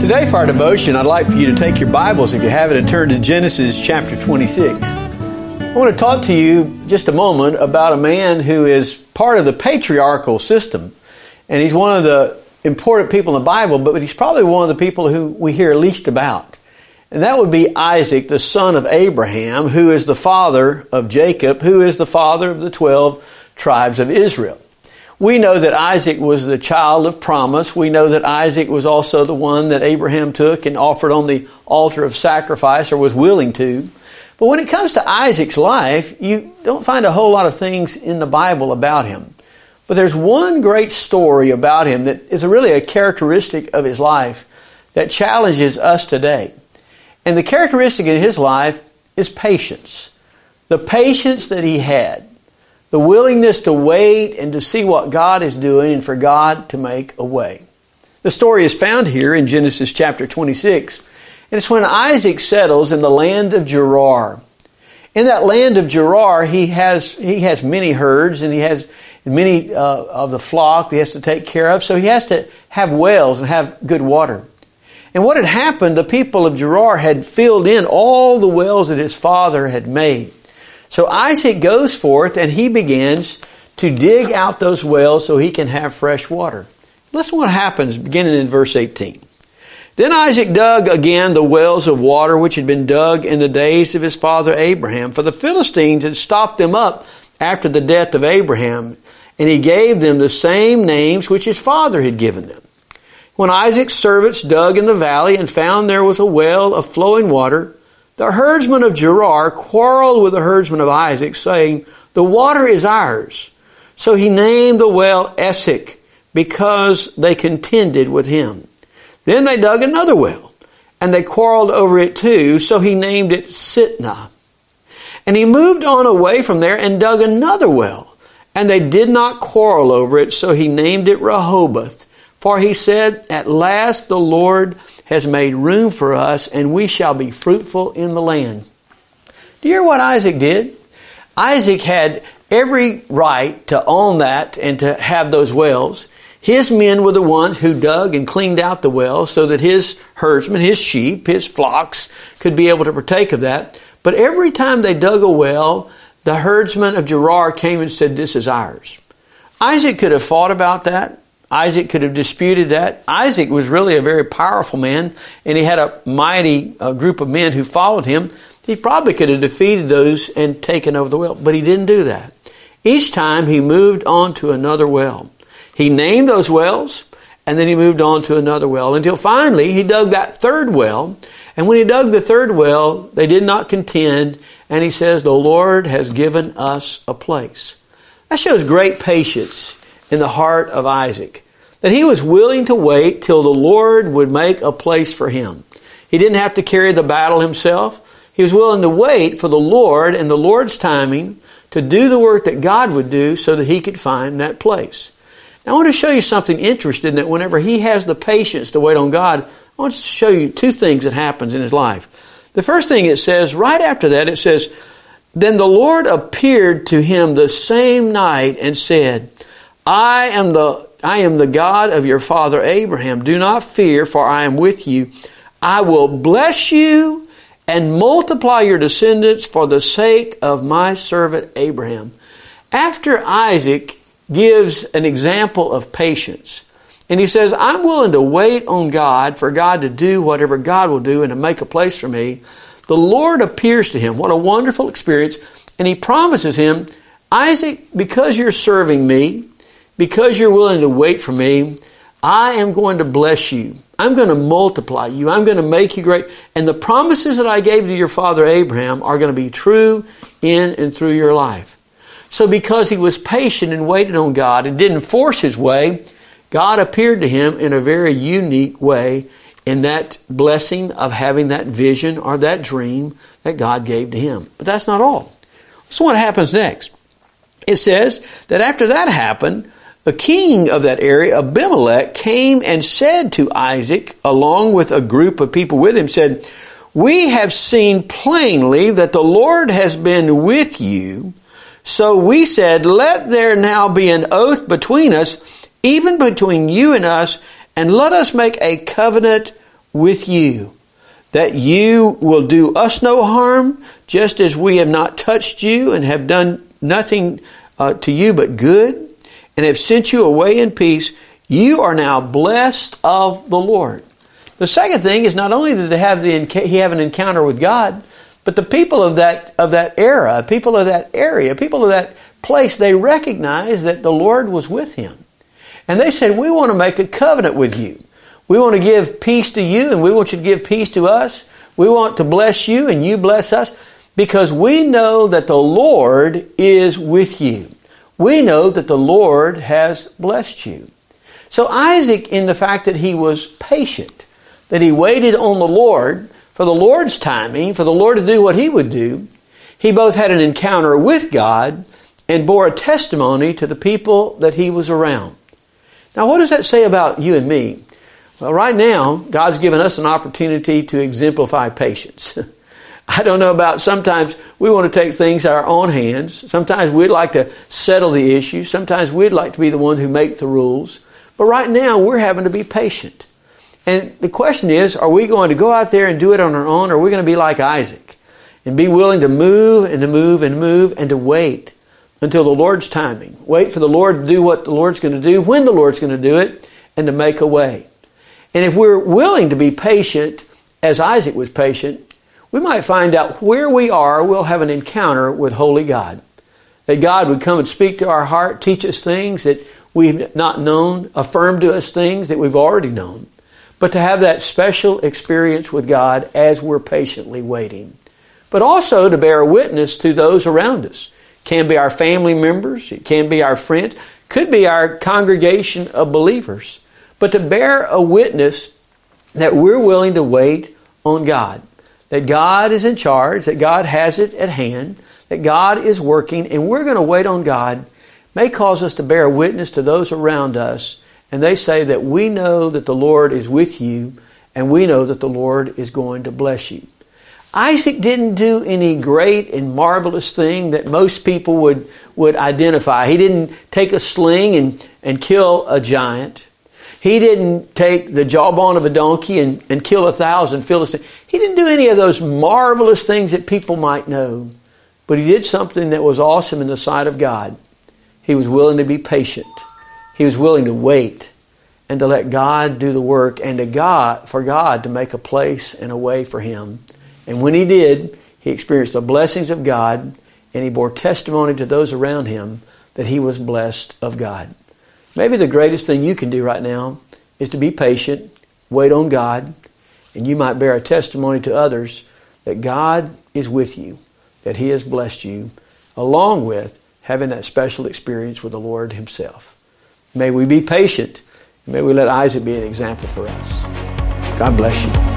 Today, for our devotion, I'd like for you to take your Bibles, if you have it, and turn to Genesis chapter 26. I want to talk to you just a moment about a man who is part of the patriarchal system. And he's one of the important people in the Bible, but he's probably one of the people who we hear least about. And that would be Isaac, the son of Abraham, who is the father of Jacob, who is the father of the 12 tribes of Israel. We know that Isaac was the child of promise. We know that Isaac was also the one that Abraham took and offered on the altar of sacrifice or was willing to. But when it comes to Isaac's life, you don't find a whole lot of things in the Bible about him. But there's one great story about him that is really a characteristic of his life that challenges us today. And the characteristic in his life is patience. The patience that he had the willingness to wait and to see what God is doing and for God to make a way. The story is found here in Genesis chapter 26, and it's when Isaac settles in the land of Gerar. In that land of Gerar, he has, he has many herds and he has many uh, of the flock he has to take care of, so he has to have wells and have good water. And what had happened, the people of Gerar had filled in all the wells that his father had made. So Isaac goes forth and he begins to dig out those wells so he can have fresh water. Listen what happens beginning in verse 18. Then Isaac dug again the wells of water which had been dug in the days of his father Abraham, for the Philistines had stopped them up after the death of Abraham, and he gave them the same names which his father had given them. When Isaac's servants dug in the valley and found there was a well of flowing water, the herdsmen of Gerar quarreled with the herdsmen of Isaac, saying, The water is ours. So he named the well Esek, because they contended with him. Then they dug another well, and they quarreled over it too, so he named it Sitnah. And he moved on away from there and dug another well, and they did not quarrel over it, so he named it Rehoboth. For he said, At last the Lord has made room for us, and we shall be fruitful in the land. Do you hear what Isaac did? Isaac had every right to own that and to have those wells. His men were the ones who dug and cleaned out the wells so that his herdsmen, his sheep, his flocks could be able to partake of that. But every time they dug a well, the herdsmen of Gerar came and said, This is ours. Isaac could have fought about that. Isaac could have disputed that. Isaac was really a very powerful man, and he had a mighty uh, group of men who followed him. He probably could have defeated those and taken over the well, but he didn't do that. Each time he moved on to another well. He named those wells, and then he moved on to another well until finally he dug that third well. And when he dug the third well, they did not contend, and he says, The Lord has given us a place. That shows great patience in the heart of Isaac that he was willing to wait till the Lord would make a place for him. He didn't have to carry the battle himself. He was willing to wait for the Lord and the Lord's timing to do the work that God would do so that he could find that place. Now, I want to show you something interesting that whenever he has the patience to wait on God, I want to show you two things that happens in his life. The first thing it says, right after that, it says, Then the Lord appeared to him the same night and said, I am the I am the God of your father Abraham. Do not fear, for I am with you. I will bless you and multiply your descendants for the sake of my servant Abraham. After Isaac gives an example of patience, and he says, I'm willing to wait on God for God to do whatever God will do and to make a place for me. The Lord appears to him. What a wonderful experience. And he promises him, Isaac, because you're serving me, because you're willing to wait for me, I am going to bless you. I'm going to multiply you. I'm going to make you great. And the promises that I gave to your father Abraham are going to be true in and through your life. So, because he was patient and waited on God and didn't force his way, God appeared to him in a very unique way in that blessing of having that vision or that dream that God gave to him. But that's not all. So, what happens next? It says that after that happened, the king of that area, Abimelech, came and said to Isaac, along with a group of people with him, said, We have seen plainly that the Lord has been with you, So we said, Let there now be an oath between us, even between you and us, and let us make a covenant with you, that you will do us no harm, just as we have not touched you and have done nothing uh, to you but good, and have sent you away in peace. You are now blessed of the Lord. The second thing is not only did they have the, he have an encounter with God, but the people of that, of that era, people of that area, people of that place, they recognized that the Lord was with him. And they said, We want to make a covenant with you. We want to give peace to you, and we want you to give peace to us. We want to bless you, and you bless us, because we know that the Lord is with you. We know that the Lord has blessed you. So, Isaac, in the fact that he was patient, that he waited on the Lord, for the Lord's timing, for the Lord to do what He would do, he both had an encounter with God and bore a testimony to the people that he was around. Now, what does that say about you and me? Well, right now, God's given us an opportunity to exemplify patience. I don't know about sometimes we want to take things in our own hands. Sometimes we'd like to settle the issue. Sometimes we'd like to be the ones who make the rules. But right now, we're having to be patient. And the question is, are we going to go out there and do it on our own, or are we going to be like Isaac and be willing to move and to move and move and to wait until the Lord's timing? Wait for the Lord to do what the Lord's going to do, when the Lord's going to do it, and to make a way. And if we're willing to be patient, as Isaac was patient, we might find out where we are, we'll have an encounter with Holy God. That God would come and speak to our heart, teach us things that we've not known, affirm to us things that we've already known but to have that special experience with God as we're patiently waiting. But also to bear witness to those around us. Can be our family members, it can be our friends, could be our congregation of believers. But to bear a witness that we're willing to wait on God. That God is in charge, that God has it at hand, that God is working, and we're going to wait on God may cause us to bear witness to those around us and they say that we know that the Lord is with you and we know that the Lord is going to bless you. Isaac didn't do any great and marvelous thing that most people would, would identify. He didn't take a sling and, and kill a giant. He didn't take the jawbone of a donkey and, and kill a thousand Philistines. He didn't do any of those marvelous things that people might know. But he did something that was awesome in the sight of God. He was willing to be patient. He was willing to wait and to let God do the work and to God for God to make a place and a way for him. And when he did, he experienced the blessings of God and he bore testimony to those around him that he was blessed of God. Maybe the greatest thing you can do right now is to be patient, wait on God, and you might bear a testimony to others that God is with you, that he has blessed you, along with having that special experience with the Lord himself. May we be patient. May we let Isaac be an example for us. God bless you.